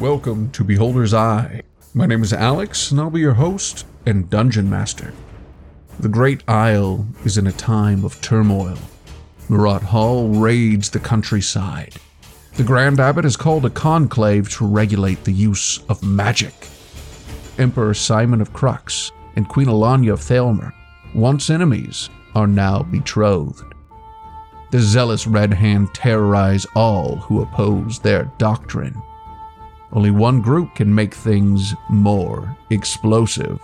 Welcome to Beholder's Eye. My name is Alex, and I'll be your host and dungeon master. The Great Isle is in a time of turmoil. Murat Hall raids the countryside. The Grand Abbot has called a conclave to regulate the use of magic. Emperor Simon of Crux and Queen Alanya of Thalmer, once enemies, are now betrothed. The zealous Red Hand terrorize all who oppose their doctrine. Only one group can make things more explosive.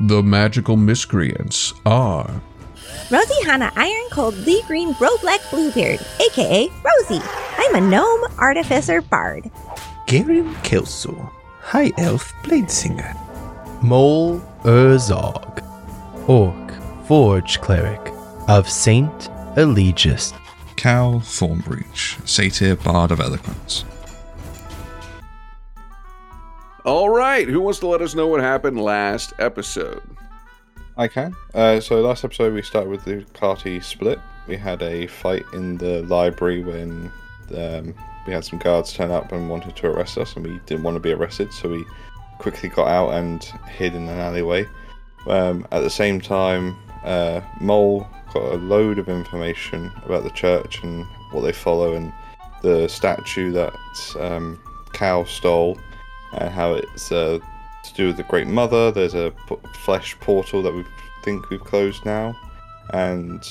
The magical miscreants are Rosie Hanna Iron Cold Lee Green Bro Black Bluebeard, aka Rosie. I'm a gnome artificer bard. Garen Kelso, High Elf Bladesinger. Mole Urzog, Orc Forge Cleric of Saint Eligius. Cal Thornbreach, Satyr Bard of Eloquence. All right, who wants to let us know what happened last episode? I can. Uh, so last episode we started with the party split. We had a fight in the library when um, we had some guards turn up and wanted to arrest us, and we didn't want to be arrested, so we quickly got out and hid in an alleyway. Um, at the same time, uh, Mole got a load of information about the church and what they follow, and the statue that um, Cal stole, and how it's uh, to do with the Great Mother. There's a p- flesh portal that we think we've closed now, and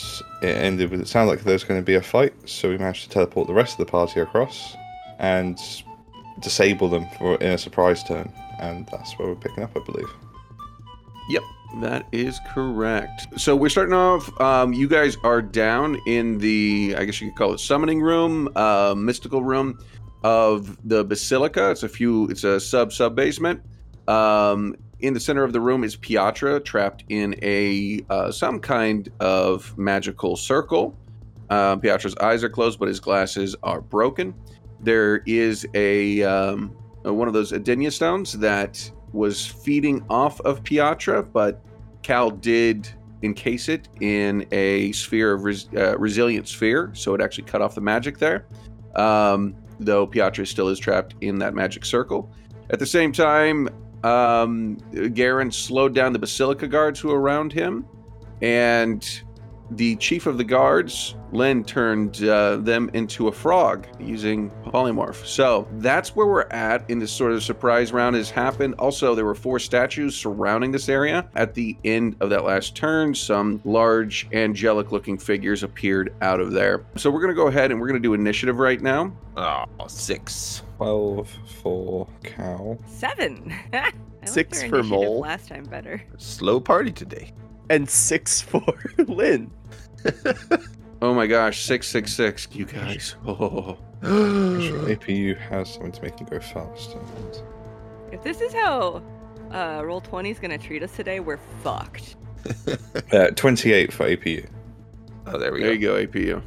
it ended with it sounded like there's going to be a fight. So we managed to teleport the rest of the party across and disable them for in a surprise turn, and that's where we're picking up, I believe. Yep, that is correct. So we're starting off. Um, you guys are down in the, I guess you could call it summoning room, uh, mystical room of the basilica. It's a few. It's a sub sub basement. Um, in the center of the room is Piatra, trapped in a uh, some kind of magical circle. Uh, Piatra's eyes are closed, but his glasses are broken. There is a um, uh, one of those Adenia stones that was feeding off of Piatra, but Cal did encase it in a sphere of res- uh, resilient sphere, so it actually cut off the magic there. Um, though Piatra still is trapped in that magic circle. At the same time, um, Garen slowed down the Basilica guards who were around him, and the chief of the guards, Len, turned uh, them into a frog using polymorph. So that's where we're at in this sort of surprise round has happened. Also, there were four statues surrounding this area. At the end of that last turn, some large angelic looking figures appeared out of there. So we're going to go ahead and we're going to do initiative right now. Oh, six. 12 for Cal. Seven. I Six for our Mole. Last time better. Slow party today. and six for Lynn. Oh my gosh, 666, you guys. Oh. Sure, APU has something to make him go faster. If this is how uh, Roll20 is going to treat us today, we're fucked. Uh, 28 for APU. Oh, there we There go. There you go, APU.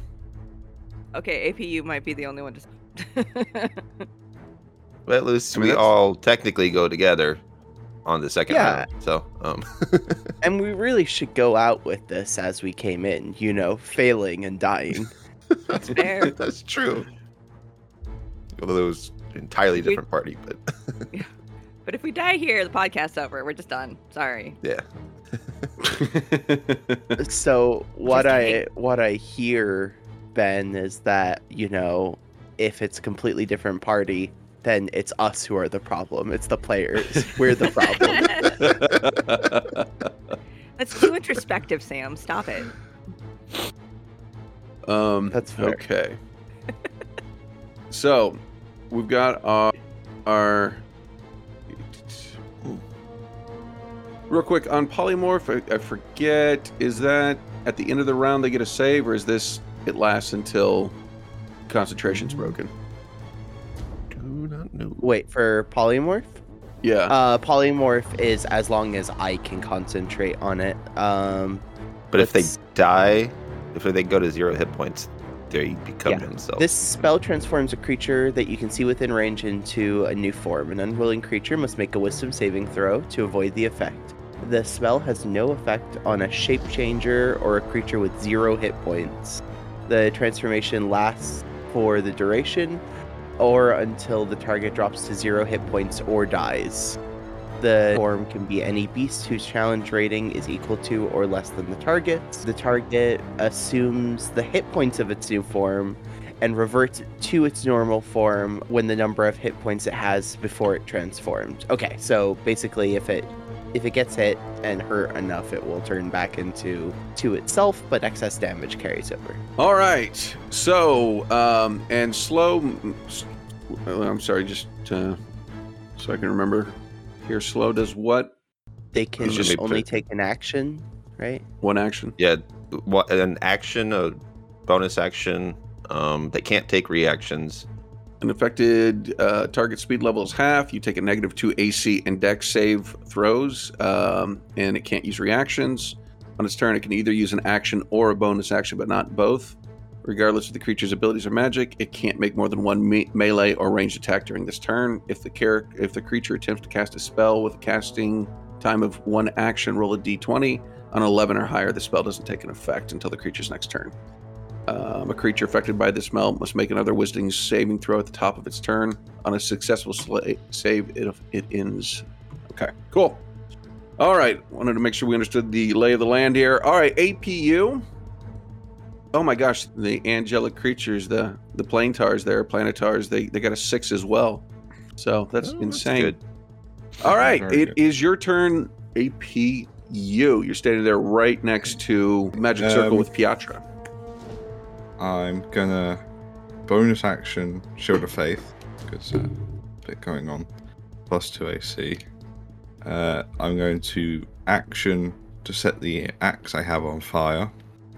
Okay, APU might be the only one to. Well, at least I mean, we that's- all technically go together on the second Yeah. round. So, um, And we really should go out with this as we came in, you know, failing and dying. That's fair. that's true. Although it was an entirely We- different party, but but if we die here, the podcast's over. We're just done. Sorry. yeah. so what Just I kidding. what I hear, Ben, is that, you know, if it's a completely different party, then it's us who are the problem. It's the players. We're the problem. That's too introspective, Sam. Stop it. um, That's fair. okay. so, we've got our, our. Real quick on polymorph, I, I forget. Is that at the end of the round they get a save, or is this it lasts until concentration's broken? Know. Wait, for polymorph? Yeah. Uh polymorph is as long as I can concentrate on it. Um But if they die, if they go to zero hit points, they become Yeah. themselves. This spell transforms a creature that you can see within range into a new form. An unwilling creature must make a wisdom saving throw to avoid the effect. The spell has no effect on a shape changer or a creature with zero hit points. The transformation lasts for the duration or until the target drops to zero hit points or dies. The form can be any beast whose challenge rating is equal to or less than the target's. The target assumes the hit points of its new form and reverts to its normal form when the number of hit points it has before it transformed. Okay, so basically if it if it gets hit and hurt enough, it will turn back into to itself, but excess damage carries over. All right. So, um, and slow. I'm sorry, just uh, so I can remember. Here, slow does what? They can just- only take an action, right? One action. Yeah, what an action, a bonus action. Um, they can't take reactions. An affected uh, target speed level is half. You take a negative two AC and Dex save throws, um, and it can't use reactions. On its turn, it can either use an action or a bonus action, but not both. Regardless of the creature's abilities or magic, it can't make more than one me- melee or ranged attack during this turn. If the char- if the creature attempts to cast a spell with a casting time of one action, roll a d20. On 11 or higher, the spell doesn't take an effect until the creature's next turn. Um, a creature affected by this spell must make another wisdom saving throw at the top of its turn. On a successful sla- save, it, it ends. Okay, cool. All right, wanted to make sure we understood the lay of the land here. All right, APU. Oh my gosh, the angelic creatures, the the planetars there, planetars, they they got a six as well. So that's Oh, that's insane. good. All right, Very it is good. your turn, APU. You're standing there right next to Magic Circle Um, with Piatra. I'm gonna bonus action Shield of Faith because uh, bit going on. Plus two AC. Uh, I'm going to action to set the axe I have on fire,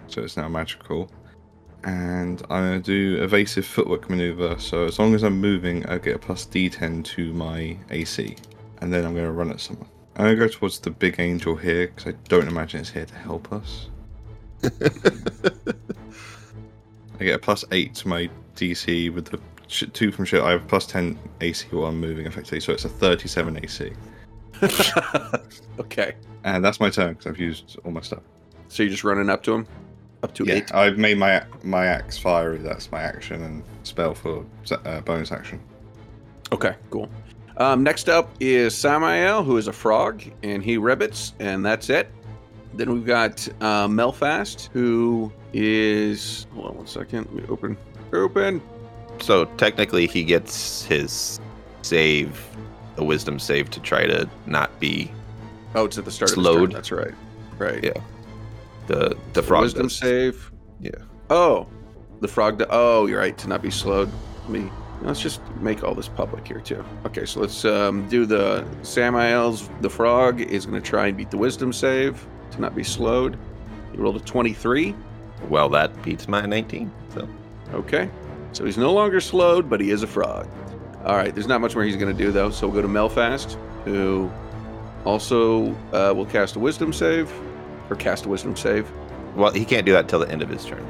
so it's now magical. And I'm going to do evasive footwork maneuver. So as long as I'm moving, I get a plus D10 to my AC, and then I'm going to run at someone. I'm going to go towards the big angel here because I don't imagine it's here to help us. I get a plus eight to my DC with the sh- two from shield. I have plus ten AC while I'm moving effectively, so it's a thirty-seven AC. okay, And that's my turn because I've used all my stuff. so you're just running up to him, up to yeah, eight. I've made my my axe fiery. That's my action and spell for uh, bonus action. Okay, cool. Um, next up is Samael, who is a frog, and he ribbits, and that's it. Then we've got uh, Melphast, who is. Hold on one second. Let me open. Open. So technically, he gets his save, a wisdom save, to try to not be Oh, it's at the start of Slowed. his turn. That's right. Right. Yeah. the the frog. The Wisdom does. save. Yeah. Oh, the frog. Do- oh, you're right. To not be slowed. Let me. Let's just make all this public here too. Okay, so let's um, do the Samael's. The frog is going to try and beat the wisdom save to not be slowed. He rolled a 23. Well, that beats my 19. So Okay. So he's no longer slowed, but he is a frog. All right. There's not much more he's going to do, though. So we'll go to Melphast, who also uh, will cast a wisdom save, or cast a wisdom save. well, he can't do that till the end of his turn.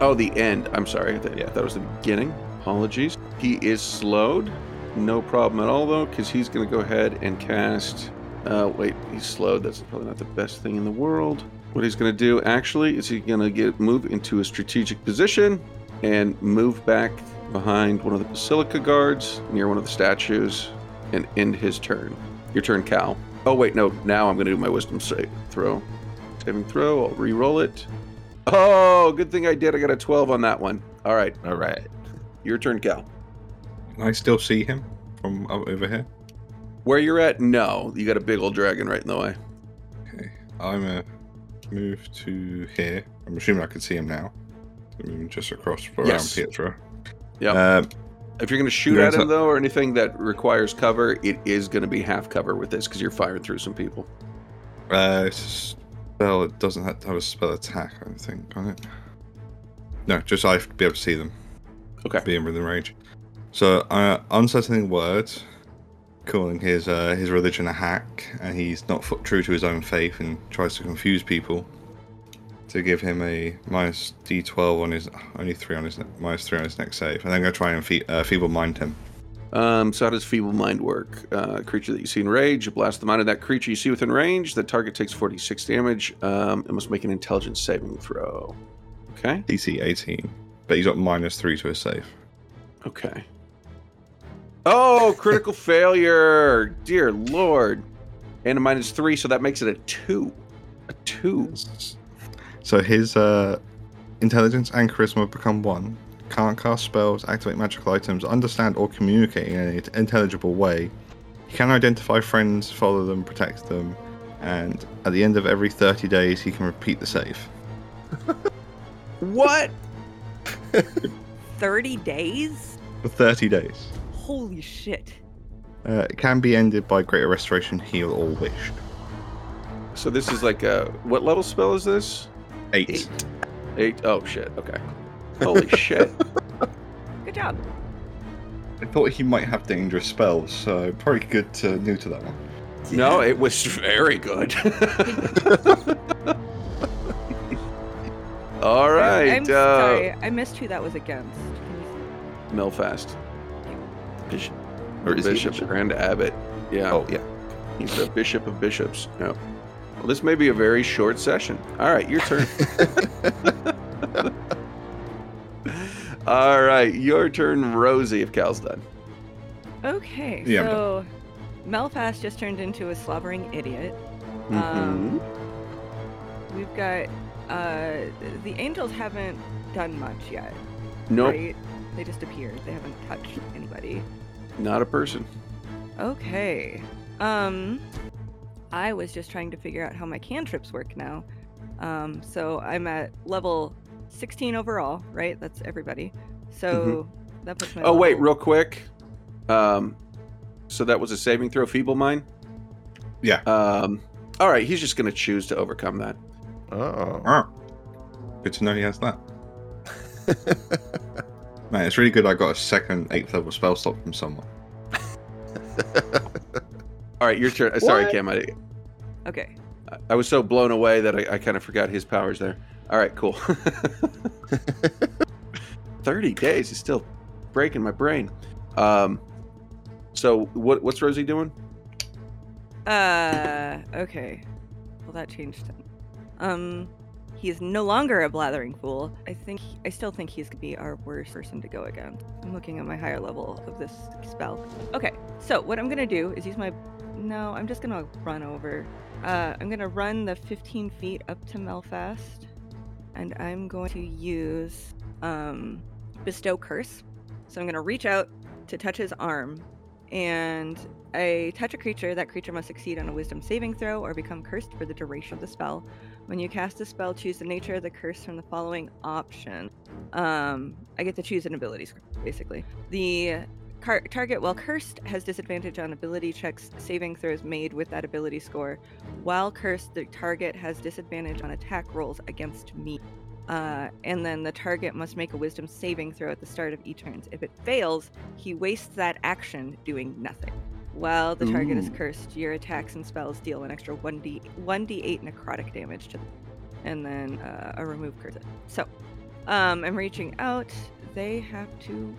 Oh, the end. I'm sorry. I th- Yeah. That was the beginning. Apologies. He is slowed. No problem at all, though, because he's going to go ahead and cast. Uh, wait, he's slowed. That's probably not the best thing in the world. What he's going to do, actually, is he's going to get move into a strategic position and move back behind one of the basilica guards near one of the statues and end his turn. Your turn, Cal. Oh wait, no. Now I'm going to do my wisdom save throw. Saving throw. I'll re-roll it. Oh, good thing I did. I got a 12 on that one. All right, All right. your turn, Cal. Can I still see him from over here? Where you're at? No, you got a big old dragon right in the way. Okay, I'm move to here. I'm assuming I can see him now. Moving just across around Yes. Pietro. Yep. Um, If you're going to shoot at him though, or anything that requires cover, it is going to be half cover with this because you're firing through some people. Uh, it's a spell. It doesn't have to have a spell attack, I don't think, on it. No, just I have to be able to see them, Okay. being within range. So, uh, unsettling word, calling his uh, his religion a hack, and he's not true to his own faith and tries to confuse people. To give him a minus D12 on his only three on his ne- minus three on his next save, and then go try and fe- uh, feeble mind him. Um, so how does feeble mind work? Uh, creature that you see in rage, you blast the mind of that creature you see within range. The target takes 46 damage. Um, it must make an intelligence saving throw. Okay. DC 18, but he's got minus three to his save. Okay. Oh, critical failure. Dear Lord. And a minus three, so that makes it a two. A two. So his uh, intelligence and charisma become one. Can't cast spells, activate magical items, understand or communicate in an intelligible way. He can identify friends, follow them, protect them, and at the end of every 30 days, he can repeat the save. What? 30 days? For 30 days. Holy shit. Uh, it can be ended by greater restoration, heal, or wish. So this is like a what level spell is this? Eight. Eight. Eight. Oh shit. Okay. Holy shit. Good job. I thought he might have dangerous spells, so probably good to new to that one. No, it was very good. All right. I'm uh, sorry. I missed who that was against. Can Melphast. Bishop. Or is Bishop he Bishop? Grand Abbot. Yeah. Oh, yeah. He's the Bishop of Bishops. Yeah. Well, this may be a very short session. All right, your turn. All right, your turn, Rosie, if Cal's done. Okay, Yeah, I'm so Melphast just turned into a slobbering idiot. Mm-hmm. Um, we've got uh, the angels haven't done much yet, nope, right? They just appeared. They haven't touched anybody. not a person. Okay. Um, I was just trying to figure out how my cantrips work now. Um, so I'm at level 16 overall, right? That's everybody. So that puts my. Oh, wait, real quick. Um, so that was a saving throw, feeble mind. Yeah. Um, all right, he's just going to choose to overcome that. Oh. Good to know he has that. Man, it's really good I got a second 8th level spell slot from someone. All right, your turn. Uh, Sorry, What? Cam. I, Okay. I- I was so blown away that I, I kind of forgot his powers there. All right, cool. 30 days is still breaking my brain. Um, so what what's Rosie doing? Uh, okay. Well, that changed him. Um, he is no longer a blathering fool. I think I still think he's gonna be our worst person to go against. I'm looking at my higher level of this spell. Okay, so what I'm gonna do is use my. No, I'm just gonna run over. Uh, I'm gonna run the 15 feet up to Melphast, and I'm going to use um, bestow curse. So I'm gonna reach out to touch his arm, and I touch a creature. That creature must succeed on a wisdom saving throw or become cursed for the duration of the spell. When you cast a spell, choose the nature of the curse from the following option. Um, I get to choose an ability score, basically. The car- target, while cursed, has disadvantage on ability checks, saving throws made with that ability score. While cursed, the target has disadvantage on attack rolls against me. Uh, and then the target must make a wisdom saving throw at the start of each turn. If it fails, he wastes that action doing nothing. While the target is cursed, your attacks and spells deal an extra 1d 1d8 necrotic damage to them, and then uh, a remove curse. So, um, I'm reaching out. They have to.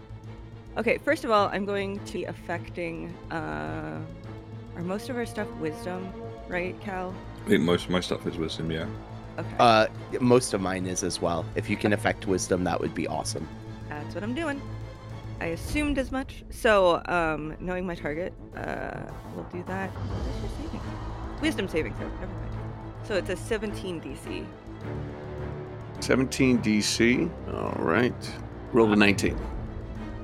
Okay, first of all, I'm going to be affecting. Uh, are most of our stuff wisdom, right, Cal? I think most of my stuff is wisdom, yeah. Okay, Uh, most of mine is as well. If you can affect wisdom, that would be awesome. that's what I'm doing. I assumed as much. So, um, knowing my target, uh, we'll do that. What is your saving? Wisdom saving throw. Never mind. So it's a 17 DC. 17 DC. All right. Roll a 19.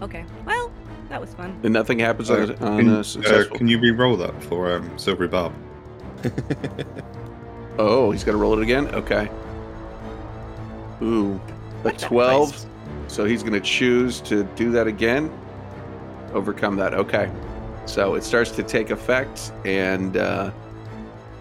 Okay. Well, that was fun. And nothing happens on, a, on can, a uh, successful. can you re-roll that for um, Silvery Barb? Oh, he's got to roll it again? Okay. Ooh. A 12. So he's going to choose to do that again. Overcome that. Okay. So it starts to take effect, and uh,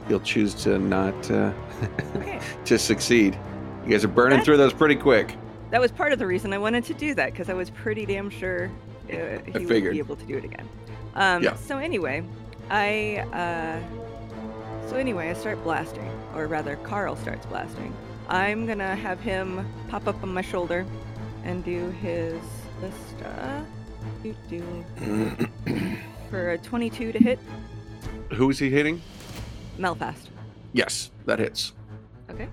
he'll choose to not uh, Okay. to succeed. You guys are burning That's- through those pretty quick. That was part of the reason I wanted to do that because I was pretty damn sure uh, he would be able to do it again. Um, Yeah. So anyway, I uh, so anyway I start blasting, or rather Carl starts blasting. I'm gonna have him pop up on my shoulder and do his list. Uh, do do for a 22 to hit Who is he hitting? Melphast. Yes, that hits. Okay.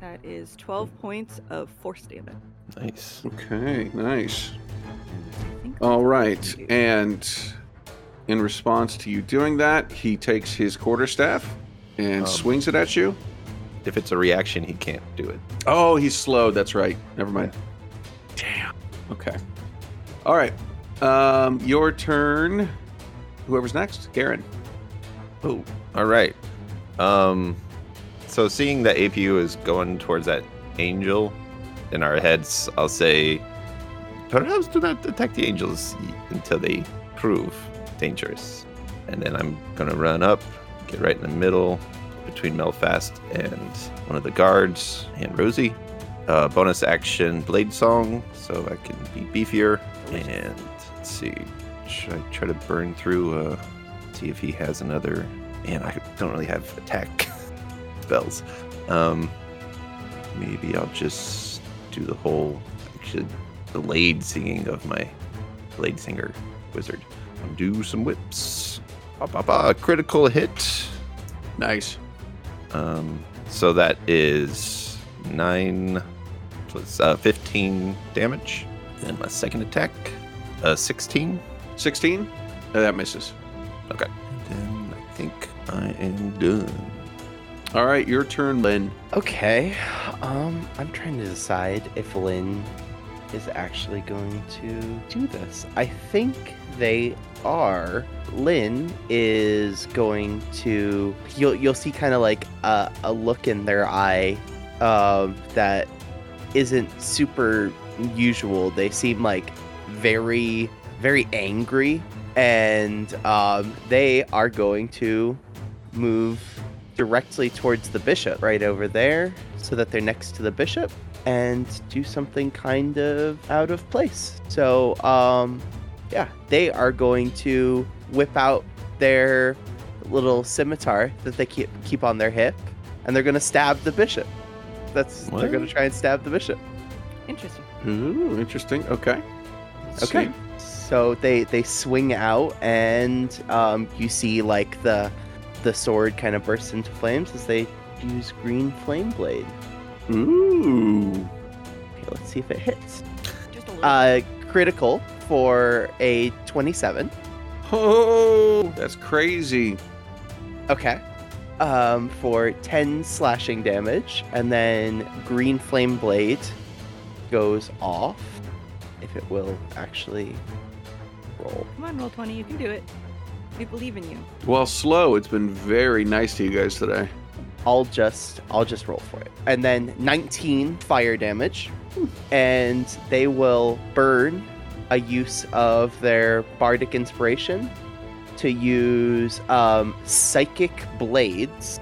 That is 12 points of force damage. Nice. Okay, nice. And I think All that's right, what we do. and in response to you doing that, he takes his quarterstaff and Um. swings it at you. If it's a reaction, he can't do it. Oh, he's slow. That's right. Never mind. Damn. Okay. All right. Um, your turn. Whoever's next, Garen. Oh, all right. Um, so seeing that APU is going towards that angel in our heads, I'll say, perhaps do not attack the angels until they prove dangerous. And then I'm gonna run up, get right in the middle between Melphast and one of the guards and Rosie. Uh, bonus action blade song, so I can be beefier. And let's see, should I try to burn through? Uh, see if he has another. And I don't really have attack spells. Um, maybe I'll just do the whole actually blade singing of my blade singer wizard. Do some whips. Ba, ba, ba, critical hit. Nice. Um, so that is nine plus uh, 15 damage. Then my second attack, uh, 16. 16? Uh, that misses. Okay. And then I think I am done. All right, your turn, Lynn. Okay. Um, I'm trying to decide if Lynn is actually going to do this. I think they are. Lynn is going to. You'll you'll see kind of like a, a look in their eye um, that isn't super usual. They seem like very very angry, and um, they are going to move directly towards the bishop right over there so that they're next to the bishop and do something kind of out of place. So, um, yeah, they are going to whip out their little scimitar that they keep keep on their hip, and they're going to stab the bishop. That's they're going to try and stab the bishop. Interesting. Ooh, interesting. Okay. Let's Okay. see. So they they swing out, and um, you see like the the sword kind of bursts into flames as they use green flame blade. Ooh. Okay, let's see if it hits. Just a little. Uh, critical for a 27. Oh, that's crazy. Okay. Um, for 10 slashing damage, and then green flame blade goes off. If it will actually roll. Come on, roll 20. You can do it. We believe in you. Well, slow. It's been very nice to you guys today. I'll just I'll just roll for it. And then 19 fire damage. And they will burn a use of their bardic inspiration to use um, psychic blades.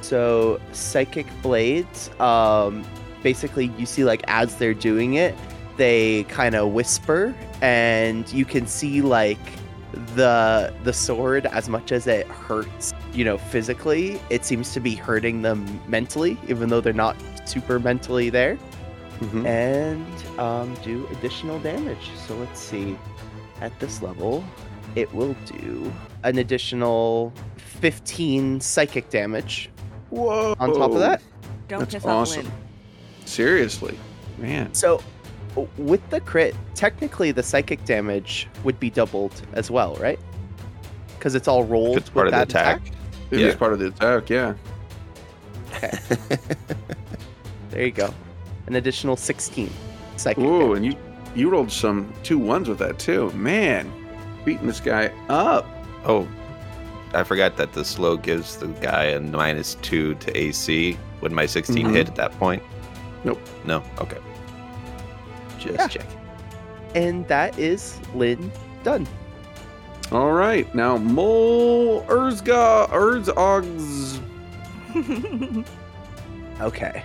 So psychic blades, um, basically you see like as they're doing it, they kind of whisper, and you can see like the the sword as much as it hurts you know physically it seems to be hurting them mentally even though they're not super mentally there Mhm. and um, do additional damage so let's see at this level it will do an additional 15 psychic damage Whoa. on top of that Don't That's piss awesome. off Lynn. Seriously. Man. So, with the crit, technically the psychic damage would be doubled as well, right? Because it's all rolled It's part with of the that attack. It Yeah. is part of the attack, yeah. Okay. There you go. An additional 16 psychic. Ooh, damage. and you you rolled some two ones with that too. Man, beating this guy up. Oh, I forgot that the slow gives the guy a minus two to AC. Would my 16 Mhm. hit at that point? Nope. No? Okay. Just Yeah. check. And that is Lynn done. All right, now Mole Urzga Urzogs. Okay.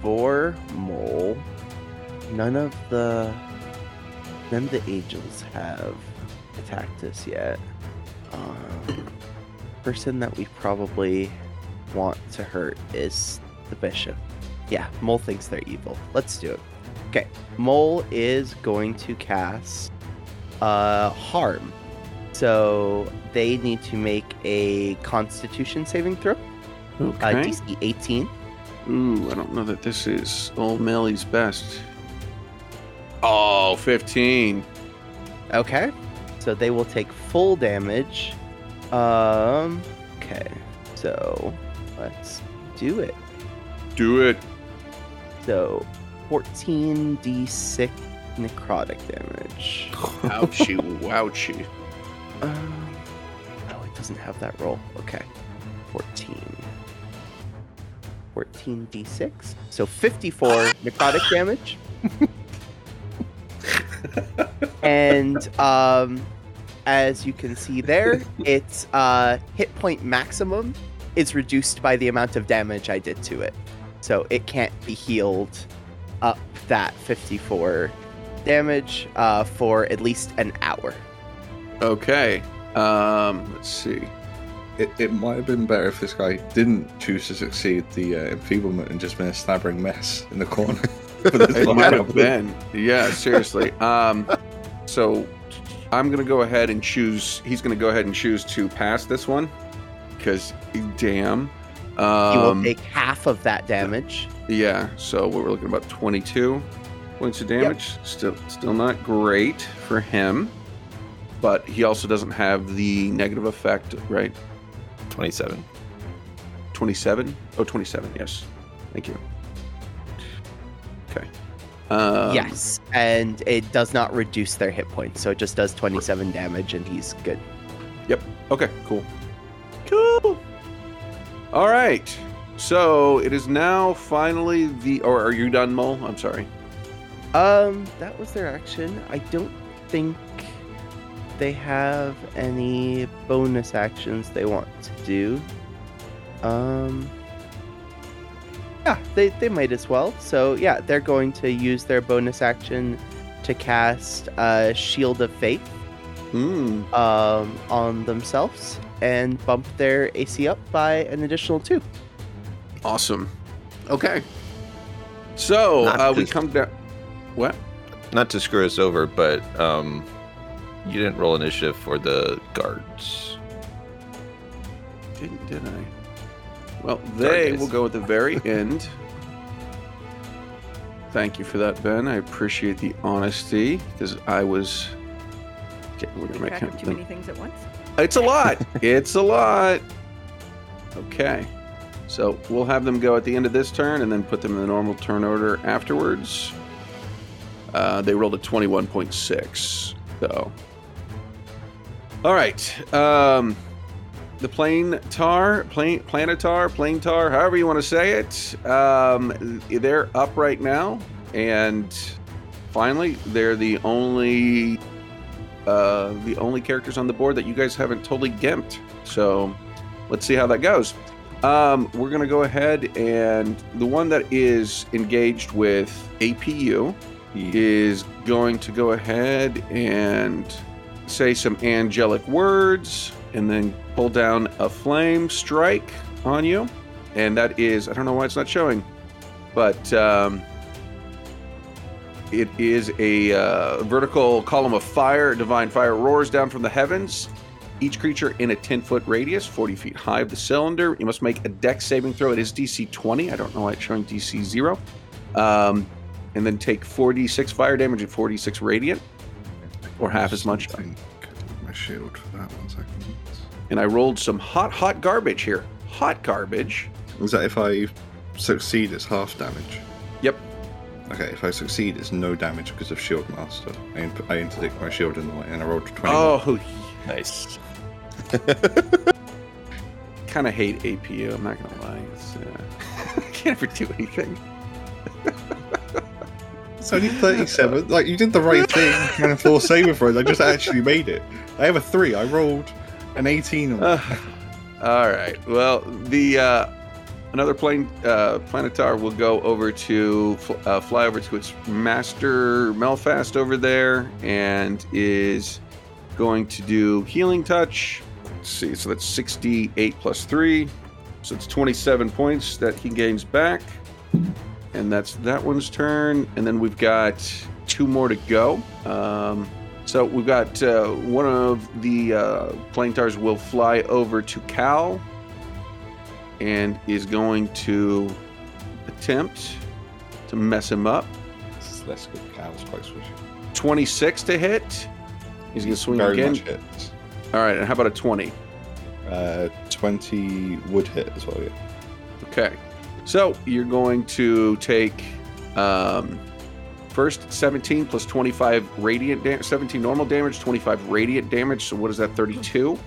For Mole, none of the none of the angels have attacked us yet. Um, person that we probably want to hurt is the bishop. Yeah, Mole thinks they're evil. Let's do it. Okay, Mole is going to cast uh, harm. So they need to make a Constitution saving throw. Uh, Okay. DC 18. Ooh, I don't know that this is old Melly's best. Oh, 15. Okay. So they will take full damage. Um, okay. So let's do it. Do it. So 14d6 necrotic damage. Ouchie, wouchie. Um, oh, it doesn't have that roll. Okay. 14. 14d6. So 54 necrotic damage. And um, as you can see there, its uh, hit point maximum is reduced by the amount of damage I did to it. So it can't be healed up that 54 damage uh, for at least an hour. Okay. Um, let's see. It, it might have been better if this guy didn't choose to succeed the uh, enfeeblement and just been a stabbering mess in the corner. But that's It might have been. Yeah, seriously. Um, so I'm gonna go ahead and choose. He's gonna go ahead and choose to pass this one because, damn. You will Um, take half of that damage. yeah. So we're looking at about 22 points of damage. Still, still not great for him. But he also doesn't have the negative effect, right? 27. 27? Oh, 27, yes. Thank you. Okay. Um, yes, and it does not reduce their hit points, so it just does 27 damage, and he's good. Yep. Okay, cool. Cool. All right. So it is now finally the. Or are you done, Mole? I'm sorry. Um, that was their action. I don't think they have any bonus actions they want to do. Um, yeah, they, they might as well. So, yeah, they're going to use their bonus action to cast uh, Shield of Faith Hmm. um, on themselves and bump their AC up by an additional two. Awesome. Okay. So Not uh, we come down. What? Not to screw us over, but um, you didn't roll initiative for the guards. Didn't did I? Well, they will go at the very end. Thank you for that, Ben. I appreciate the honesty because I was. Okay, we're gonna make track him. too many things at once. It's a lot. it's a lot. Okay. So we'll have them go at the end of this turn and then put them in the normal turn order afterwards. Uh, they rolled a 21.6. So. All right. Um, the plane tar, plane, planetar, plane tar, however you want to say it. Um, they're up right now. And finally, they're the only uh, the only characters on the board that you guys haven't totally gimped. So let's see how that goes. Um, we're to go ahead and the one that is engaged with APU is going to go ahead and say some angelic words and then pull down a flame strike on you. And that is, I don't know why it's not showing, but um, it is a uh, vertical column of fire. Divine fire roars down from the heavens. Each creature in a 10 foot radius, 40 feet high of the cylinder. You must make a dex saving throw. It is DC 20. I don't know why it's showing DC 0. Um, and then take 4d6 fire damage and 4d6 radiant, or half as much. My shield for that one second. And I rolled some hot, hot garbage here. Hot garbage. Is that if I succeed, it's half damage? Yep. Okay, if I succeed, it's no damage because of Shield Master. I, in- I interdict my shield in the way, and I rolled a 20. Oh, Nice. kind of hate APU. I'm not gonna lie. It's, uh, can't ever do anything. It's only 37. like, you did the right thing. And four saber throws. I just actually made it. I have a 3. I rolled an 18 Uh, all right. Well, the uh, another plane uh, planetar will go over to uh, fly over to its master Melphast over there, and is going to do healing touch. Let's see. So that's 68 plus three, so it's 27 points that he gains back, and that's that one's turn. And then we've got two more to go. Um, so we've got uh, one of the uh, planetars will fly over to Cal and is going to attempt to mess him up. This is less good. Cal's quite swishy. 26 to hit He's gonna swing Very again. much hits. All right, and how about a twenty? Uh, 20 would hit as well, yeah. Okay. So you're going to take um, first 17 plus 25 radiant damage, 17 normal damage, 25 radiant damage. So what is that? 32,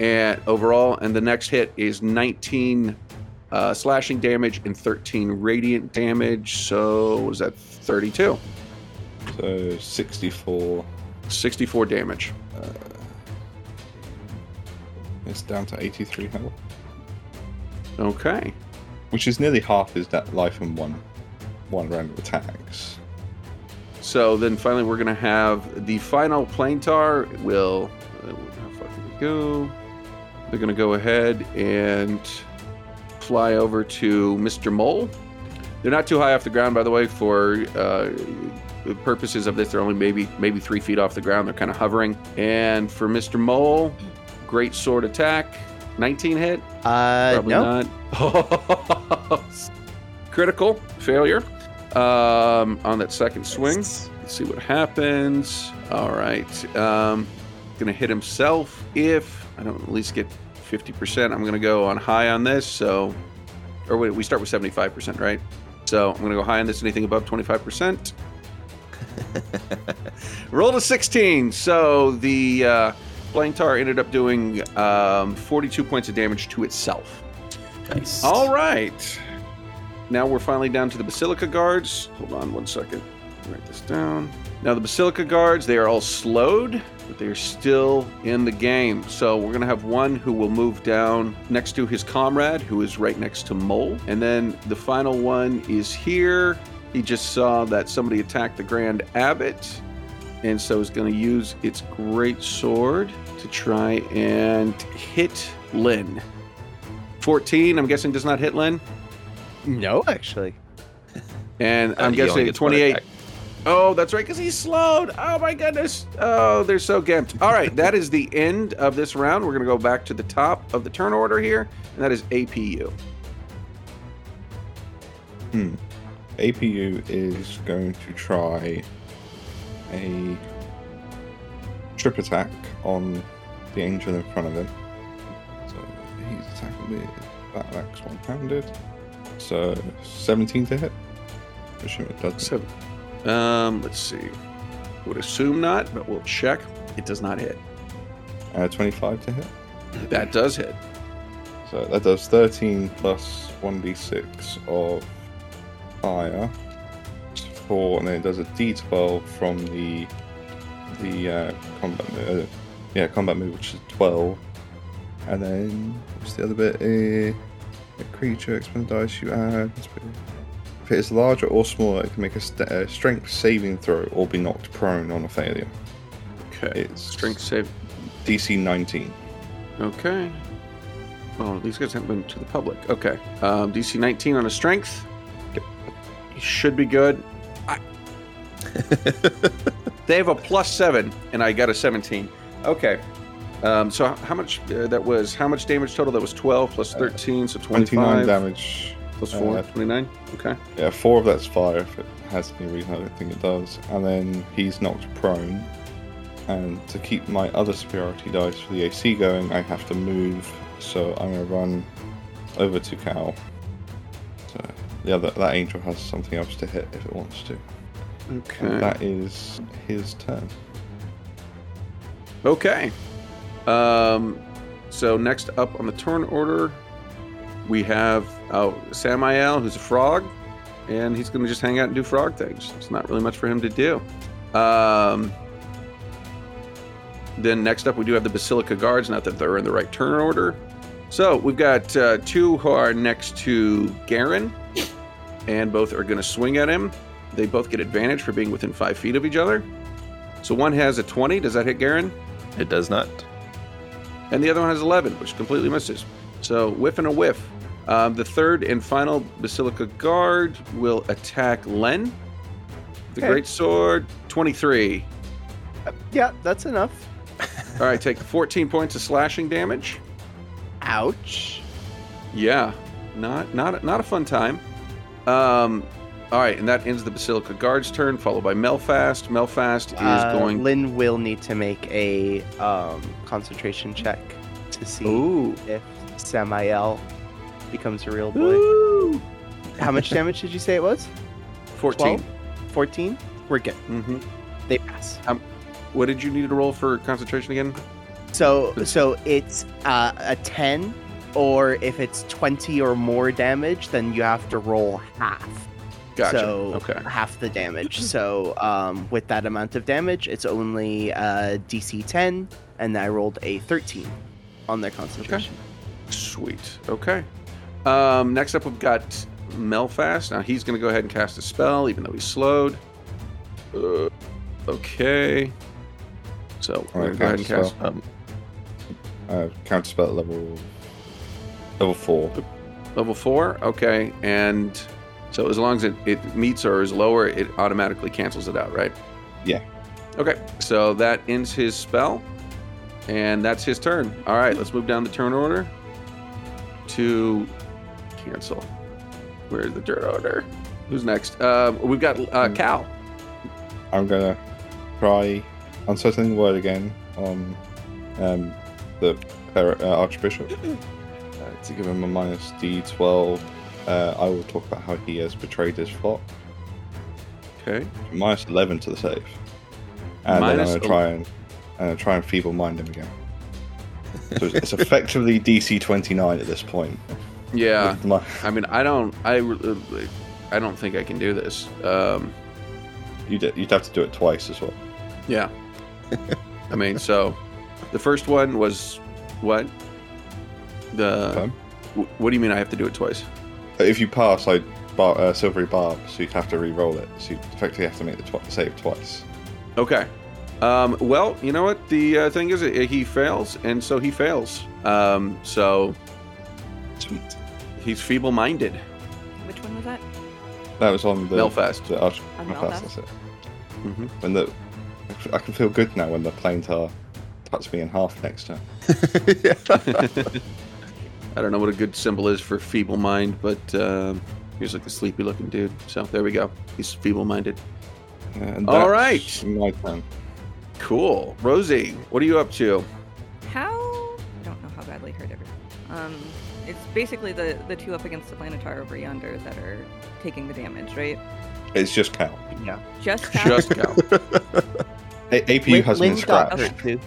and overall, and the next hit is 19 uh, slashing damage and 13 radiant damage. So what is that? 32, So 64. 64 damage. It's down to 83 health, Okay. which is nearly half his that life in one one round of attacks. So then finally, we're gonna have the final planetar. Will uh, how far can we go? They're gonna go ahead and fly over to Mr. Mole. They're not too high off the ground, by the way. For uh, the purposes of this, they're only maybe maybe three feet off the ground. They're kind of hovering. And for Mr. Mole, great sword attack, 19 hit. Uh, Probably no. not. Critical failure um, on that second swing. Let's see what happens. All right. Um, gonna hit himself if I don't at least get 50%. I'm gonna go on high on this. So, or wait, we start with 75%, right? So I'm gonna go high on this. Anything above 25%. Rolled a 16. So the uh, Flame Tar ended up doing um, 42 points of damage to itself. Nice. All right. Now we're finally down to the Basilica Guards. Hold on one second. Write this down. Now the Basilica Guards, they are all slowed, but they're still in the game. So we're gonna have one who will move down next to his comrade, who is right next to Mole, and then the final one is here. He just saw that somebody attacked the Grand Abbot, and so is to use its great sword to try and hit Lynn. 14, I'm guessing, does not hit Lynn. No, actually. And Uh, I'm he only guessing gets one 28. attack. Oh, that's right, because he's slowed. Oh my goodness. Oh, they're so gimped. All right, that is the end of this round. We're going to go back to the top of the turn order here, and that is APU. Hmm. APU is going to try a trip attack on the angel in front of him. So he's attacking with battle axe one handed. So 17 to hit. Assume it does. So, um, let's see. Would assume not, but we'll check. It does not hit. Uh, 25 to hit. That does hit. So that does 13 plus 1d6 of fire. Four, and then it does a d12 from the the uh, combat move. Uh, yeah, combat move, which is 12. And then what's the other bit? Uh, a creature, expend dice you add. If it is larger or smaller, it can make a st- uh, strength saving throw or be knocked prone on a failure. Okay. It's Strength save. DC 19. Okay. Oh, these guys haven't been to the public. Okay. Um, DC 19 on a strength. Yep. Should be good. I... they have a plus seven, and I got a 17. Okay. Um, so how much uh, that was? How much damage total? That was 12 plus 13, so 29 damage. plus four, uh, 29. Okay. Yeah, four of that's fire if it has any reason. I don't think it does. And then he's knocked prone. And to keep my other superiority dice for the AC going, I have to move. So I'm going to run over to Cal. So the other that angel has something else to hit if it wants to. Okay. And that is his turn. Okay. Um, so next up on the turn order, we have oh, Samael, who's a frog, and he's going to just hang out and do frog things. It's not really much for him to do. Um, then next up, we do have the Basilica Guards. Not that they're in the right turn order. So we've got uh, two who are next to Garen, and both are going to swing at him. They both get advantage for being within five feet of each other. So one has a 20. Does that hit Garen? It does not. And the other one has 11, which completely misses. So whiff and a whiff. Um, the third and final Basilica Guard will attack Len. The Okay. Great Sword, 23. Yeah, that's enough. All right, take 14 points of slashing damage. Ouch. Yeah, not not not a fun time. Um, All right, and that ends the Basilica Guard's turn, followed by Melphast. Melphast is Uh, going. Lynn will need to make a um, concentration check to see Ooh. if Samael becomes a real boy. Ooh. How much damage did you say it was? 14. 12? 14? We're good. Mm-hmm. They pass. What did you need to roll for concentration again? So so it's uh, a 10, or if it's 20 or more damage, then you have to roll half. Gotcha. So okay. half the damage. So um, with that amount of damage, it's only uh, DC 10, and I rolled a 13 on their concentration. Sweet. Okay. Um, next up, we've got Melphast. Now he's going to go ahead and cast a spell, even though he's slowed. Uh, okay. So we're Alright, going to go ahead and cast cast. spell. Um, Uh, counter spell at level level four. level four. Okay. And so as long as it, it meets or is lower, it automatically cancels it out, right? Yeah. Okay. So that ends his spell. And that's his turn. All right. Let's move down the turn order to cancel. Where's the turn order? Who's next? Uh, we've got uh, Cal. I'm gonna try unsettling word again on um, the uh, Archbishop uh, to give him a minus D12. Uh, I will talk about how he has betrayed his flock. Okay. Minus 11 to the save, and Minus then I'm gonna try and uh, try and feeble mind him again. So it's, it's effectively DC 29 at this point. Yeah. My- I mean, I don't. I. uh, I don't think I can do this. Um, you'd, you'd have to do it twice as well. yeah. I mean, so the first one was what? The. What do you mean I have to do it twice? If you pass, I bar, uh, silvery barb, so you'd have to re-roll it. So you effectively have to make the tw- save twice. Okay. Um, well, you know what? The uh, thing is, uh, he fails, and so he fails. Um, so Sweet. he's feeble-minded. Which one was that? That was on the Melphast. The Arch- On Melphast, Melphast? that's it. Mhm. When the, I can feel good now when the planetar cuts me in half next time. I don't know what a good symbol is for feeble mind, but um, he's like a sleepy looking dude. So there we go. He's feeble minded. And All that's right. my turn. Cool. Rosie, what are you up to? How? I don't know how badly hurt everyone. Um, it's basically the the two up against the planetar over yonder that are taking the damage, right? It's just Cal. Yeah. Just Cal? Just Cal. A- APU Lynn, has Lynn been got scratched. hurt too.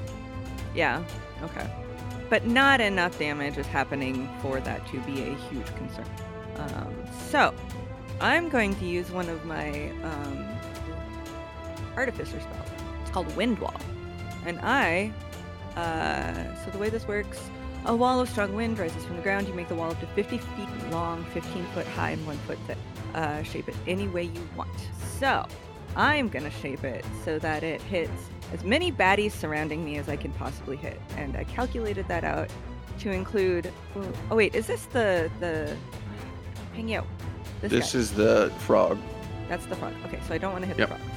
Yeah. Okay. But not enough damage is happening for that to be a huge concern. Um, so, I'm going to use one of my um, artificer spells. It's called Wind Wall, and I. Uh, so the way this works, a wall of strong wind rises from the ground. You make the wall up to 50 feet long, 15 foot high, and one foot thick. Uh, shape it any way you want. So, I'm gonna shape it so that it hits as many baddies surrounding me as I can possibly hit, and I calculated that out to include. Oh wait, is this the the? Hang out. This, This guy. is the frog. That's the frog. Okay, so I don't want to hit Yep. the frog.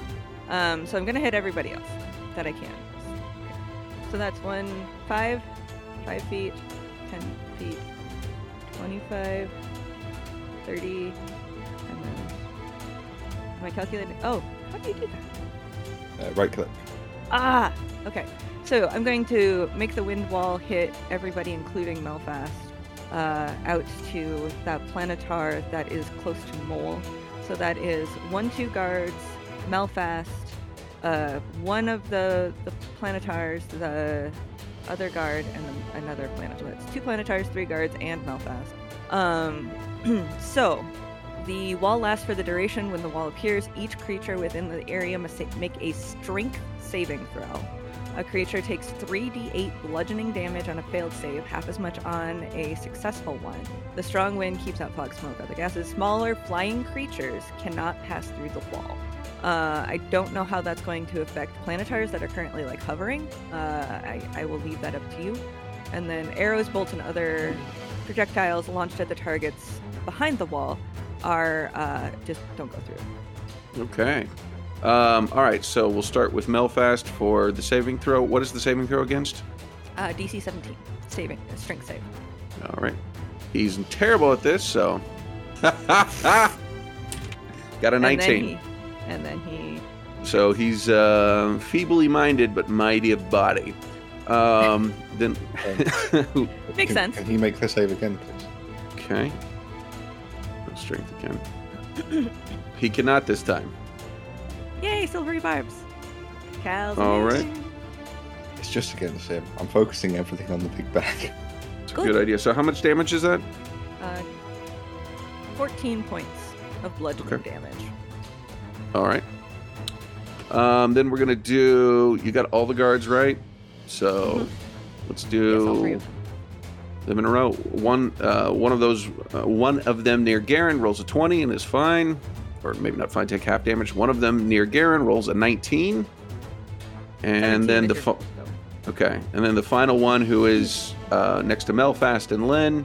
Um, so I'm gonna hit everybody else that I can. Okay. So that's one five, five feet, ten feet, twenty-five, thirty, and then. Am I calculating? Oh, how do you do that? Uh, right click. Ah, okay. So I'm going to make the wind wall hit everybody, including Melphast, uh, out to that planetar that is close to Mole. So that is one, two guards, Melphast, uh, one of the the planetars, the other guard, and another planetar. That's two planetars, three guards, and Melphast. Um, so the wall lasts for the duration when the wall appears. Each creature within the area must make a strength saving throw. A creature takes 3d8 bludgeoning damage on a failed save, half as much on a successful one. The strong wind keeps out fog, smoke, other gases. Smaller flying creatures cannot pass through the wall. Uh, I don't know how that's going to affect planetars that are currently like hovering. Uh, I, I will leave that up to you. And then arrows, bolts, and other projectiles launched at the targets behind the wall are uh, just don't go through. Okay. Um, all right, so we'll start with Melphast for the saving throw. What is the saving throw against? Uh, DC 17, saving, uh, strength save. All right. He's terrible at this, so. Got a 19. And then 19. he- And then he. So he's uh, feebly minded but mighty of body. Um, then. Makes Can- sense. Can he make the save again, please? okay. No Strength again. he cannot this time. Yay, silvery barbs. Cal's All right. amazing. It's just again the same. I'm focusing everything on the big bag. It's a Cool. good idea. So how much damage is that? Uh, 14 points of bludgeoning Okay. damage. All right. Um, then we're gonna do. You got all the guards right, so let's Mm-hmm. Yes, all three do of them. in a row. One, uh, one of those, uh, one of them near Garen rolls a twenty and is fine, or maybe not fine. Take half damage. One of them near Garen rolls a nineteen, and 17 then the your fo- first, though. okay, and then the final one who is uh, next to Melphast and Len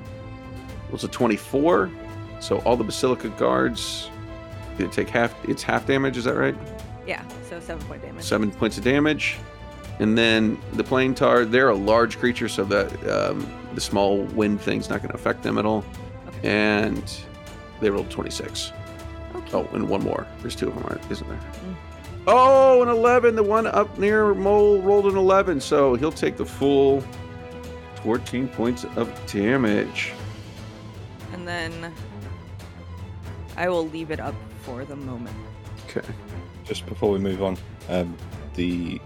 rolls a twenty-four. So all the Basilica guards, take half. It's half damage. Is that right? Yeah, so 7 point damage. seven points of damage. And then the planetar, they're a large creature, so that um, the small wind thing's not going to affect them at all. Okay. And they rolled 26. Okay. Oh, and one more. There's two of them, aren't, isn't there? Mm. Oh, an 11. The one up near Mole rolled an 11, so he'll take the full 14 points of damage. And then I will leave it up for the moment. Okay. Just before we move on, um, the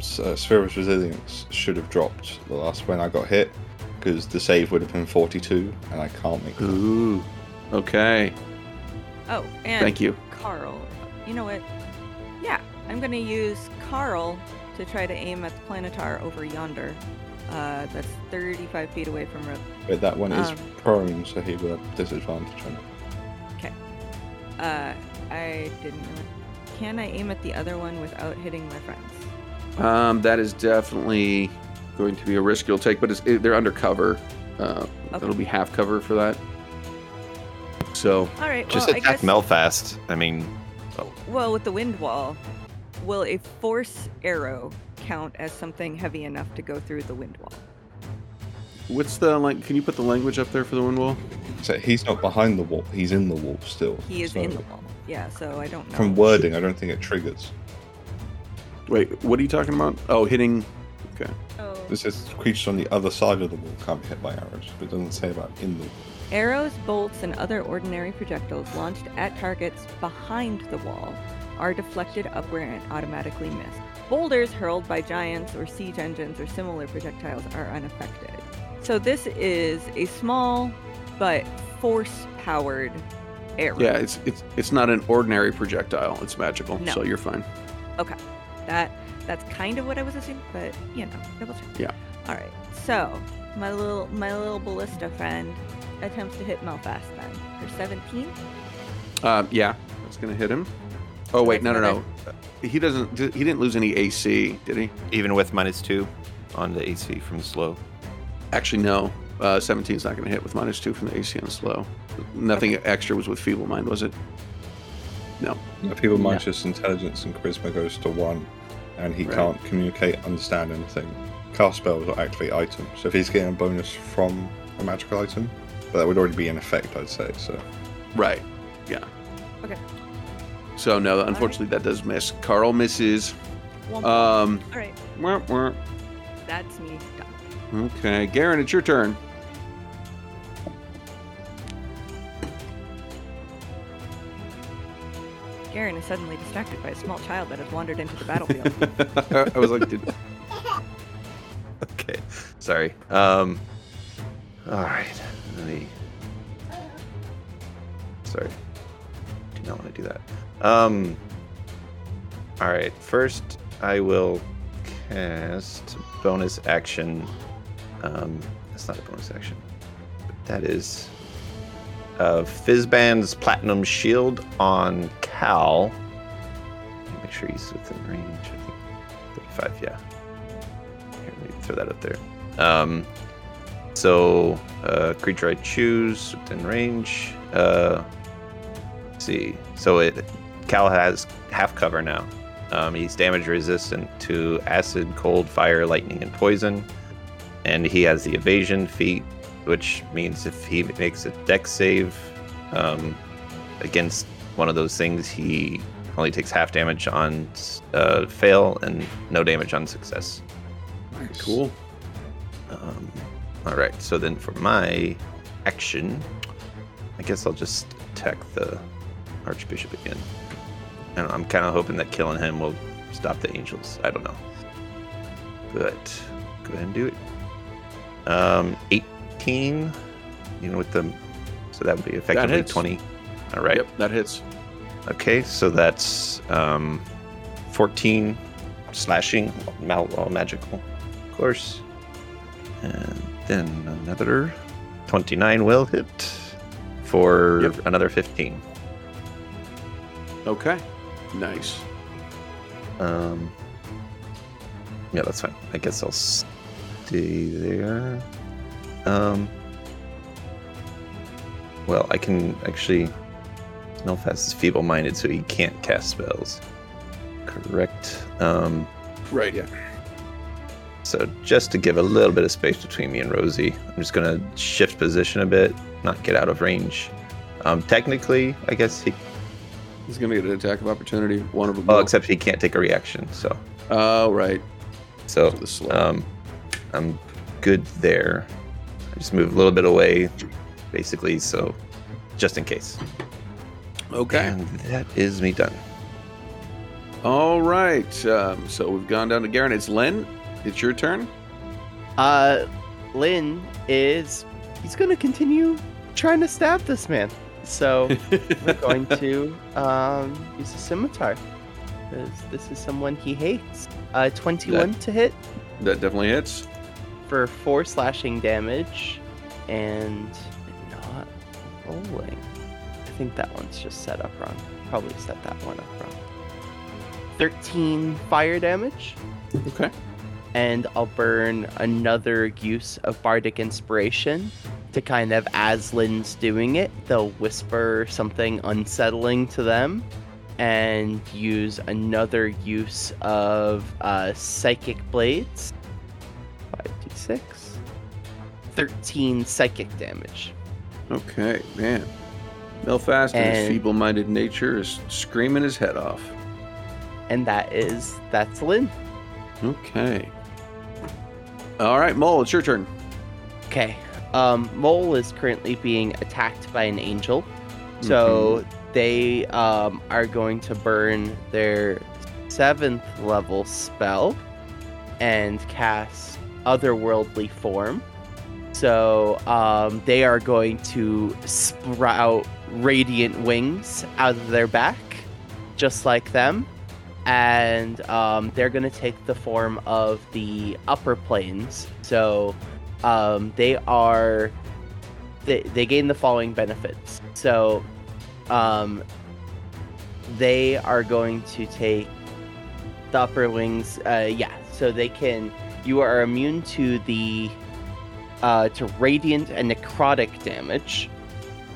uh, Sphere of Resilience should have dropped the last when I got hit, because the save would have been 42, and I can't make that. Ooh. Okay. Oh, and Thank you. Carl. You know what? Yeah, I'm going to use Carl to try to aim at the planetar over yonder. Uh, that's 35 feet away from Rip. But that one is Um. prone, so he will have disadvantage on it. Uh, I didn't really. Can I aim at the other one without hitting my friends? Um, that is definitely going to be a risk you'll take, but it's, it, they're undercover. Uh, Okay. It'll be half cover for that. So, All right. Just well, I attack guess, Melphast. I mean, Well, with the wind wall, will a force arrow count as something heavy enough to go through the wind wall? what's the like? Can you put the language up there for the wind wall? So he's not behind the wall; he's in the wall still. He is So in the wall. Yeah, so I don't know. From wording, I don't think it triggers. Wait, what are you talking about? Oh, hitting. Okay. Oh. This is creatures on the other side of the wall can't be hit by arrows, but it doesn't say about in the wall. Arrows, bolts, and other ordinary projectiles launched at targets behind the wall are deflected upward and automatically missed. Boulders hurled by giants or siege engines or similar projectiles are unaffected. So this is a small but force-powered arrow. Yeah, it's it's it's not an ordinary projectile. It's magical, No. so you're fine. That that's kind of what I was assuming, but you know, double check. Yeah. All right. So my little my little ballista friend attempts to hit Melphast then for 17. Uh, yeah, that's gonna hit him. Oh wait, no, no, no. He doesn't. He didn't lose any AC, did he? even with minus two on the AC from the slow. Actually, no. Uh, 17's not going to hit with minus two from the AC on slow. Nothing extra was with feeble mind, was it? No. If people mind just intelligence and charisma goes to one, and he Right. can't communicate, understand anything. Cast spells or activate items, so if he's getting a bonus from a magical item, but that would already be in effect, I'd say. So Right. Yeah. Okay. So no, unfortunately, that does miss. Carl misses. Womp womp. Um. All right. wah, wah. That's me done. Okay, Garen, it's your turn. Garen is suddenly distracted by a small child that has wandered into the battlefield. I was like, did, Okay, sorry. Um, all right. Let me. Sorry, do not want to do that. Um. All right. First, I will cast bonus action. Um, that's not a bonus action. That is. Uh, Fizban's Platinum Shield on Cal. Make sure he's within range. I think 35, yeah. Here, let me throw that up there. Um, so, uh, creature I choose within range. Uh, see. So it Cal has half cover now. Um, he's damage resistant to acid, cold, fire, lightning, and poison. And he has the evasion feat, which means if he makes a dex save um, against one of those things, he only takes half damage on uh, fail and no damage on success. Cool. Um, all right. So then for my action, I guess I'll just attack the archbishop again. And I'm kind of hoping that killing him will stop the angels. I don't know. But go ahead and do it. Um, 18. You know, with the so that would be effectively 20. All right. Yep, that hits. Okay, so that's um, 14 slashing, mal- all magical, of course. And then another 29 will hit for Yep. another 15. Okay. Nice. Um, yeah, that's fine. I guess I'll stay there. Um, well, I can actually. Snowfast is feeble minded, so he can't cast spells. Correct. Um, Right, yeah. so just to give a little bit of space between me and Rosie, I'm just gonna shift position a bit, not get out of range. Um, technically, I guess he. He's going to get an attack of opportunity. One of them. Well, except he can't take a reaction. So, Oh, right. so So the slow. um, I'm good there. I just move a little bit away, basically, so just in case. Okay. And that is me done. All right. Um, so we've gone down to Garen. It's Len. It's your turn. Uh, Lynn is. He's going to continue trying to stab this man. So we're going to um, use a scimitar. Because this is someone he hates. Uh, 21 to hit That definitely hits. for 4 slashing damage. And not rolling. I think that one's just set up wrong. Probably set that one up wrong. 13 fire damage. Okay. and I'll burn another use of Bardic Inspiration to kind of, as Lynn's doing it, they'll whisper something unsettling to them and use another use of uh, Psychic Blades. 5d6. 13 psychic damage. Okay, man. Melphast and his feeble-minded nature is screaming his head off. And that is, that's Lynn. Okay. All right, Mole, it's your turn. Okay. Um, Mole is currently being attacked by an angel. So they um, are going to burn their seventh level spell and cast Otherworldly Form. So um, they are going to sprout radiant wings out of their back, just like them. And um, they're going to take the form of the upper planes. So um, they are they, they gain the following benefits so um, they are going to take the upper wings uh, yeah so they can you are immune to the uh, to radiant and necrotic damage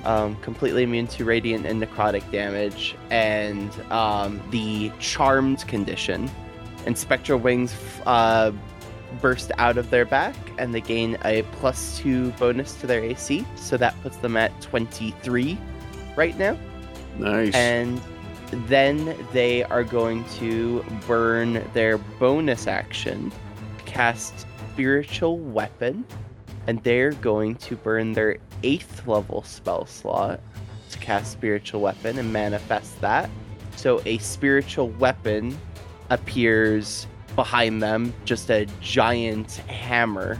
um, completely immune to radiant and necrotic damage and um, the charmed condition and spectral wings f- uh, burst out of their back and they gain a plus two bonus to their AC. So that puts them at 23 right now. Nice. And then they are going to burn their bonus action, cast Spiritual Weapon, and they're going to burn their eighth level spell slot to cast Spiritual Weapon and manifest that. So a Spiritual Weapon appears behind them, just a giant hammer,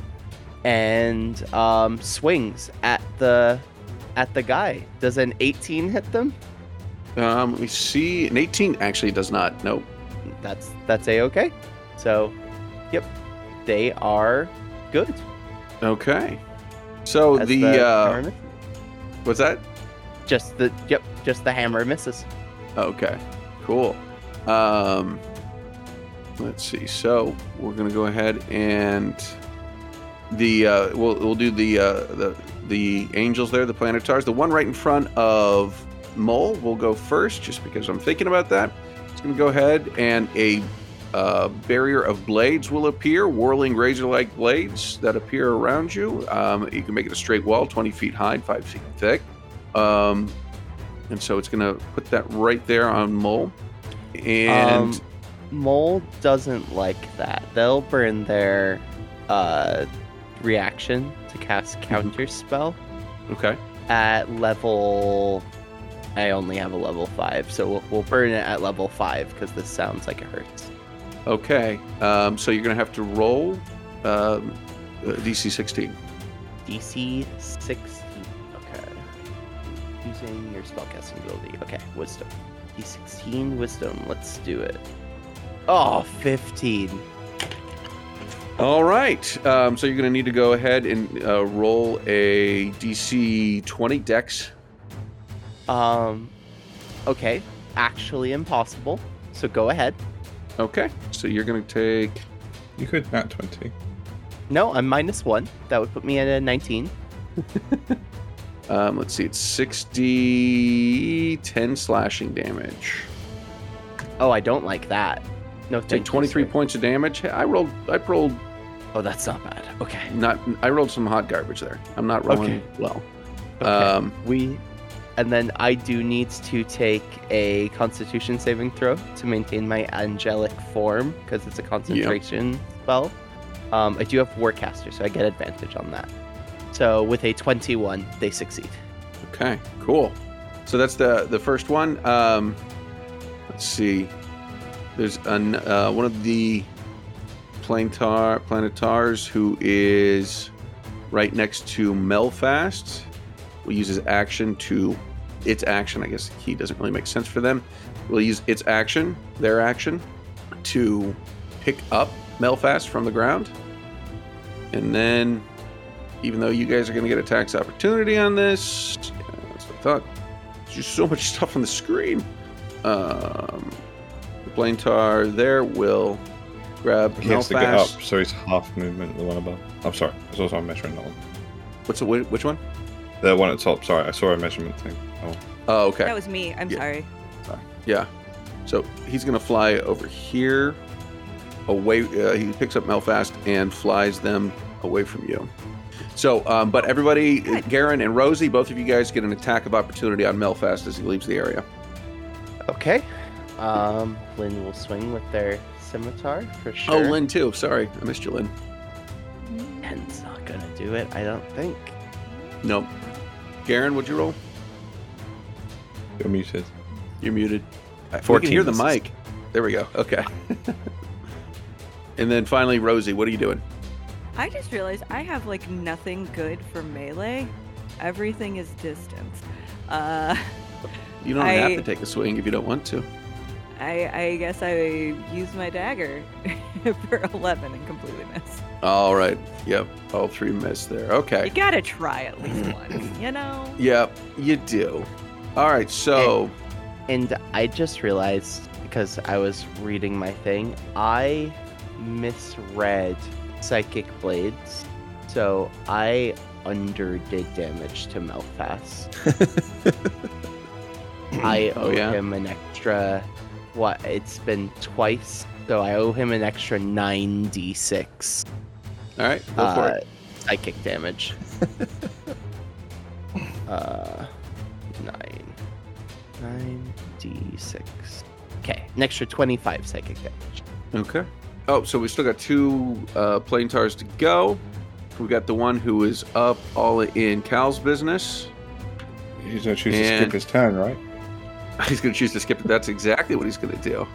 and um, swings at the at the guy. Does an 18 hit them? um, me see. An 18 actually does not. Nope. That's that's a okay. So, yep, they are good. Okay. So the, hammer uh, what's that? just the yep, just the hammer misses. Okay, cool. Um, let's see. So we're gonna go ahead and the uh, we'll we'll do the uh, the the angels there, the planetars. The one right in front of Mole will go first, just because I'm thinking about that. It's gonna go ahead and a uh, barrier of blades will appear, whirling razor-like blades that appear around you. Um, you can make it a straight wall, 20 feet high, five feet thick. Um, and so it's going to put that right there on Mole. And Um, Mole doesn't like that. They'll burn their uh, reaction to cast counter spell okay, at level. I only have a level five, so we'll, we'll burn it at level five because this sounds like it hurts. Okay. Um, so you're going to have to roll um, uh, DC 16. DC 16. Okay. Using your spellcasting ability. Okay, wisdom. D16 wisdom. Let's do it. Oh, 15. All right. Um, so you're going to need to go ahead and uh, roll a DC 20 Dex. Um, okay. Actually impossible. So go ahead. Okay. So you're going to take. You could not 20. No, I'm minus one. That would put me at a 19. Um, let's see. It's 60, 10 slashing damage. Oh, I don't like that. No, Take thank you, 23 points of damage. I rolled. I rolled Oh, that's not bad. Okay. not. I rolled some hot garbage there. I'm not rolling Okay. well. Okay. Um, we, and then I do need to take a Constitution saving throw to maintain my angelic form because it's a concentration spell. Um, I do have Warcaster, so I get advantage on that. So with a 21, they succeed. Okay, cool. So that's the the first one. Um, let's see. There's an, uh, one of the planetar planetars who is right next to Melphast. Will use his action to its action. I guess he doesn't really make sense for them. We'll use its action, their action, to pick up Melphast from the ground, and then even though you guys are going to get a tax opportunity on this, yeah, that's what I thought. There's just so much stuff on the screen. Um, the plane tar there will grab He has to get up, Melphast. so he's half movement, the one above. I'm sorry, it's also I'm measuring that one. What's the whi- which one? The one at top, sorry, I saw a measurement thing. Oh, Oh, okay. That was me. I'm Yeah. sorry. Yeah. So he's going to fly over here, away. Uh, he picks up Melphast and flies them away from you. So, um, but everybody, Good. Garen and Rosie, both of you guys get an attack of opportunity on Melphast as he leaves the area. Okay. Um, Lynn will swing with their scimitar for sure. Oh. Lynn too. Sorry, I missed you, Lynn. Ten's not gonna do it, I don't think. Nope. Garen, would you roll? You're muted. You're muted. We can hear the misses. mic. There we go. Okay. and then finally, Rosie, what are you doing? I just realized I have like nothing good for melee. Everything is distance. Uh, You don't have to take a swing if you don't want to. I I guess I used my dagger for 11 and completely missed. All right. Yep. All three missed there. Okay. You gotta try at least once, you know. Yep. You do. All right. So. And I just realized because I was reading my thing, I misread Psychic Blades. So I underdid damage to Melphast. I Oh, owe yeah? him an extra what? It's been twice, so I owe him an extra 9d6 All right. Go for uh, it. psychic damage. uh, 9d6. Okay, an extra 25 psychic damage. Okay. Oh, so we still got two uh, planetars to go. We got the one who is up all in Cal's business. He's gonna choose and to skip his turn, right? He's gonna choose to skip it. That's exactly what he's gonna do.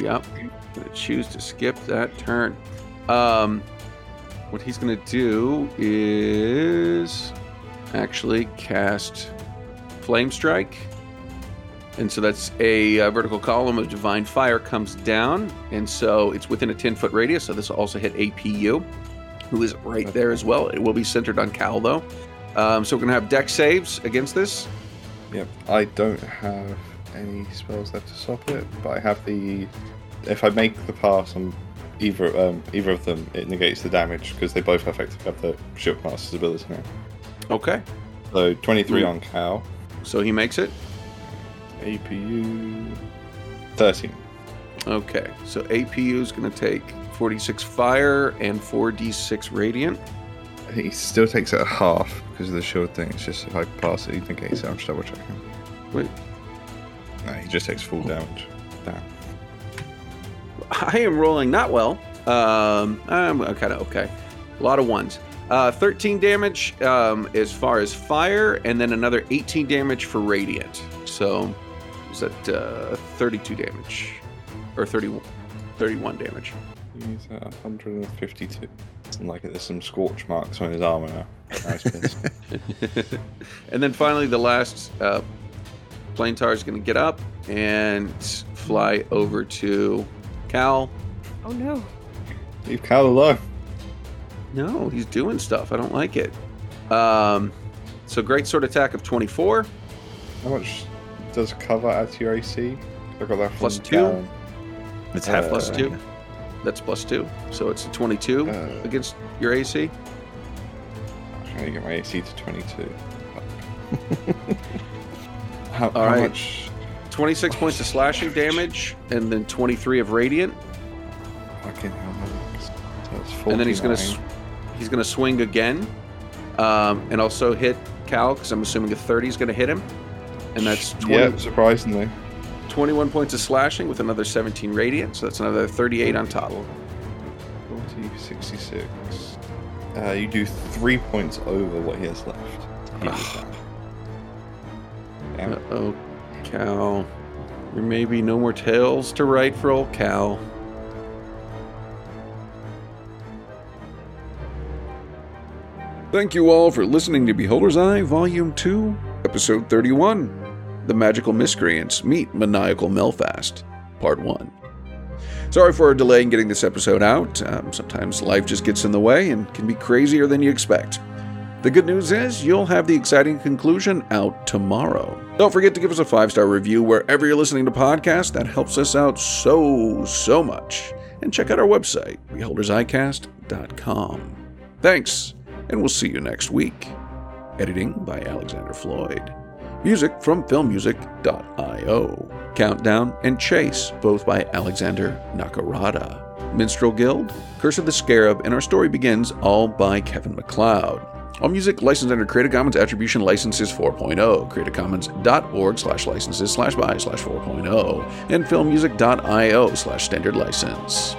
Yep. Gonna choose to skip that turn. Um, what he's gonna do is actually cast Flame Strike and so that's a uh, vertical column of divine fire comes down. And so it's within a 10 foot radius. So this will also hit APU, who is right there as well. It will be centered on Cal, though. Um, so we're going to have deck saves against this. Yep. I don't have any spells left to stop it, but I have the. If I make the pass on either um, either of them, it negates the damage because they both effectively have the Shield Master's ability now. Okay. So 23 Mm. on Cal, So he makes it. APU 13. Okay, so APU is going to take 46 fire and 4d6 radiant. He still takes it at half because of the shield thing. It's just if I pass it, he negates it. I'm just double checking. Wait. No, he just takes full damage. Damn. I am rolling not well. Um, I'm kind of okay. A lot of ones. Uh, 13 damage um, as far as fire, and then another 18 damage for radiant. So, is that uh, 32 damage or 30, 31 damage? He's at 152. And like there's some scorch marks on his armor now. Nice and then finally, the last uh, planetar is going to get up and fly over to Cal. Oh no. Leave Cal alone. No, he's doing stuff. I don't like it. Um, so great sword attack of 24. How much does cover at your AC? I got that Plus two? Cal. It's Uh, half Plus plus two. That's plus two. So it's a 22 Uh. against your AC. I'm trying to get my AC to 22. how, All how right. much? 26 points of slashing damage, and then 23 of radiant. Fucking hell. So it's And then he's gonna he's gonna swing again, um, and also hit Cal because I'm assuming a 30 is gonna hit him, and that's 20, Yeah, surprisingly. 21 points of slashing with another 17 radiant. So that's another 38 on top. 40, 66. Uh, you do three points over what he has left. He is down. Damn Uh oh, Cal. There may be no more tales to write for old Cal. Thank you all for listening to Beholder's Eye, Volume 2, Episode 31 The Magical Miscreants Meet Maniacal Melphast, Part 1. Sorry for our delay in getting this episode out. Um, sometimes life just gets in the way and can be crazier than you expect. The good news is you'll have the exciting conclusion out tomorrow. Don't forget to give us a five star review wherever you're listening to podcasts. That helps us out so, so much. And check out our website, beholdersicast.com. Thanks, and we'll see you next week. Editing by Alexander Floyd. Music from filmmusic.io. Countdown and Chase, both by Alexander Nakarada. Minstrel Guild, Curse of the Scarab, and Our Story Begins, all by Kevin MacLeod. All music licensed under Creative Commons Attribution Licenses 4.0, creativecommons.org slash licenses slash by slash 4.0, and filmmusic.io slash standard license.